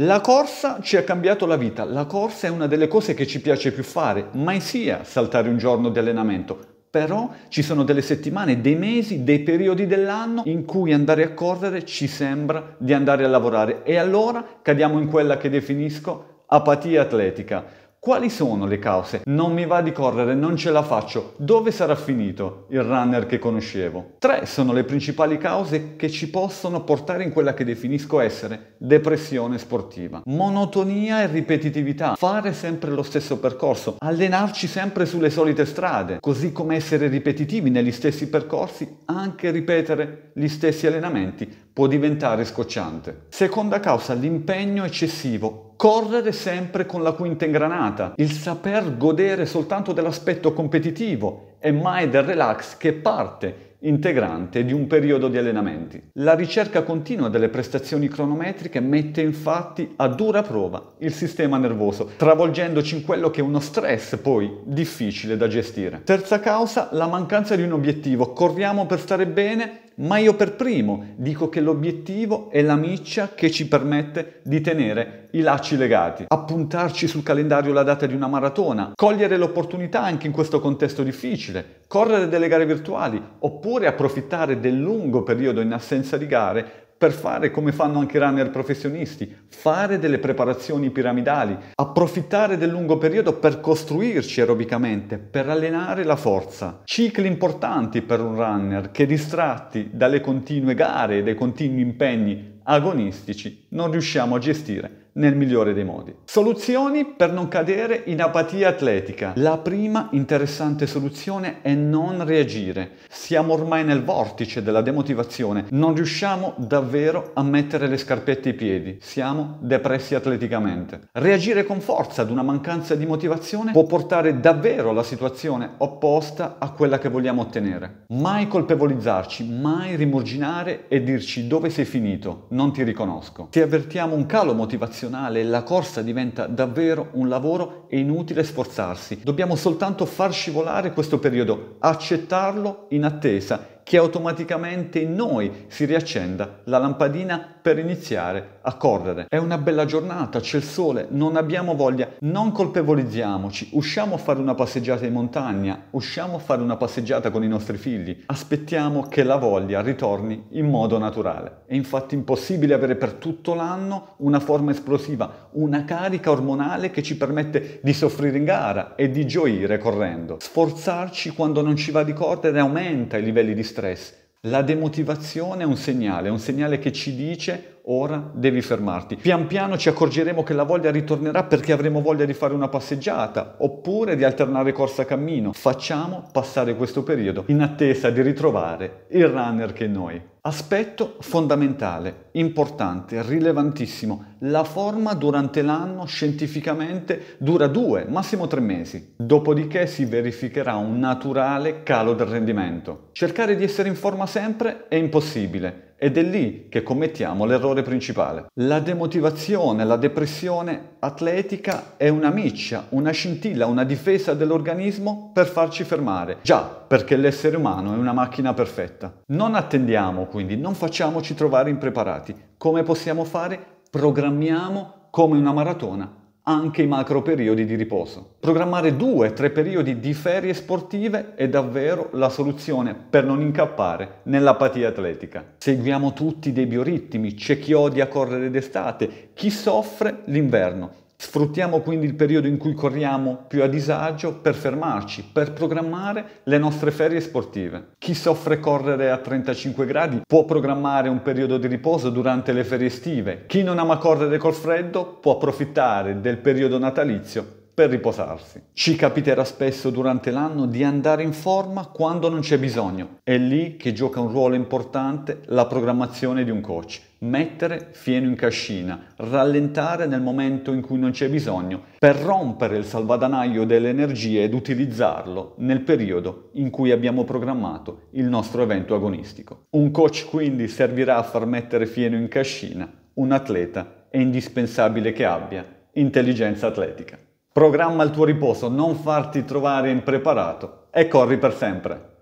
La corsa ci ha cambiato la vita, la corsa è una delle cose che ci piace più fare, mai sia saltare un giorno di allenamento. Però ci sono delle settimane, dei mesi, dei periodi dell'anno in cui andare a correre ci sembra di andare a lavorare. E allora cadiamo in quella che definisco apatia atletica quali sono le cause? Non mi va di correre, non ce la faccio. Dove sarà finito il runner che conoscevo? Tre sono le principali cause che ci possono portare in quella che definisco essere depressione sportiva. Monotonia e ripetitività. Fare sempre lo stesso percorso. Allenarci sempre sulle solite strade. Così come essere ripetitivi negli stessi percorsi, anche ripetere gli stessi allenamenti può diventare scocciante. Seconda causa, l'impegno eccessivo correre sempre con la quinta ingranata, il saper godere soltanto dell'aspetto competitivo e mai del relax che parte integrante di un periodo di allenamenti. La ricerca continua delle prestazioni cronometriche mette infatti a dura prova il sistema nervoso, travolgendoci in quello che è uno stress poi difficile da gestire. Terza causa, la mancanza di un obiettivo. Corriamo per stare bene ma io per primo dico che l'obiettivo è la miccia che ci permette di tenere i lacci legati, appuntarci sul calendario la data di una maratona, cogliere l'opportunità anche in questo contesto difficile, correre delle gare virtuali oppure approfittare del lungo periodo in assenza di gare per fare come fanno anche i runner professionisti, fare delle preparazioni piramidali, approfittare del lungo periodo per costruirci aerobicamente, per allenare la forza. Cicli importanti per un runner che distratti dalle continue gare e dai continui impegni agonistici non riusciamo a gestire nel migliore dei modi. Soluzioni per non cadere in apatia atletica. La prima interessante soluzione è non reagire. Siamo ormai nel vortice della demotivazione, non riusciamo davvero a mettere le scarpette ai piedi, siamo depressi atleticamente. Reagire con forza ad una mancanza di motivazione può portare davvero alla situazione opposta a quella che vogliamo ottenere. Mai colpevolizzarci, mai rimurginare e dirci dove sei finito, non ti riconosco. Se avvertiamo un calo motivazionale, la corsa diventa davvero un lavoro e inutile sforzarsi. Dobbiamo soltanto far scivolare questo periodo, accettarlo in attesa che automaticamente in noi si riaccenda la lampadina per iniziare a correre. È una bella giornata, c'è il sole, non abbiamo voglia, non colpevolizziamoci, usciamo a fare una passeggiata in montagna, usciamo a fare una passeggiata con i nostri figli, aspettiamo che la voglia ritorni in modo naturale. È infatti impossibile avere per tutto l'anno una forma esplosiva, una carica ormonale che ci permette di soffrire in gara e di gioire correndo. Sforzarci quando non ci va di correre aumenta i livelli di stress stress. La demotivazione è un segnale, è un segnale che ci dice ora devi fermarti. Pian piano ci accorgeremo che la voglia ritornerà perché avremo voglia di fare una passeggiata oppure di alternare corsa cammino. Facciamo passare questo periodo in attesa di ritrovare il runner che è noi. Aspetto fondamentale, importante, rilevantissimo. La forma durante l'anno scientificamente dura due, massimo tre mesi. Dopodiché si verificherà un naturale calo del rendimento. Cercare di essere in forma sempre è impossibile ed è lì che commettiamo l'errore principale. La demotivazione, la depressione atletica è una miccia, una scintilla, una difesa dell'organismo per farci fermare. Già, perché l'essere umano è una macchina perfetta. Non attendiamo quindi, non facciamoci trovare impreparati. Come possiamo fare? Programmiamo come una maratona anche i macro periodi di riposo. Programmare due, tre periodi di ferie sportive è davvero la soluzione per non incappare nell'apatia atletica. Seguiamo tutti dei bioritmi, c'è chi odia correre d'estate, chi soffre l'inverno. Sfruttiamo quindi il periodo in cui corriamo più a disagio per fermarci, per programmare le nostre ferie sportive. Chi soffre correre a 35 gradi può programmare un periodo di riposo durante le ferie estive. Chi non ama correre col freddo può approfittare del periodo natalizio per riposarsi. Ci capiterà spesso durante l'anno di andare in forma quando non c'è bisogno. È lì che gioca un ruolo importante la programmazione di un coach. Mettere fieno in cascina, rallentare nel momento in cui non c'è bisogno, per rompere il salvadanaio delle energie ed utilizzarlo nel periodo in cui abbiamo programmato il nostro evento agonistico. Un coach quindi servirà a far mettere fieno in cascina. Un atleta è indispensabile che abbia intelligenza atletica. Programma il tuo riposo, non farti trovare impreparato e corri per sempre.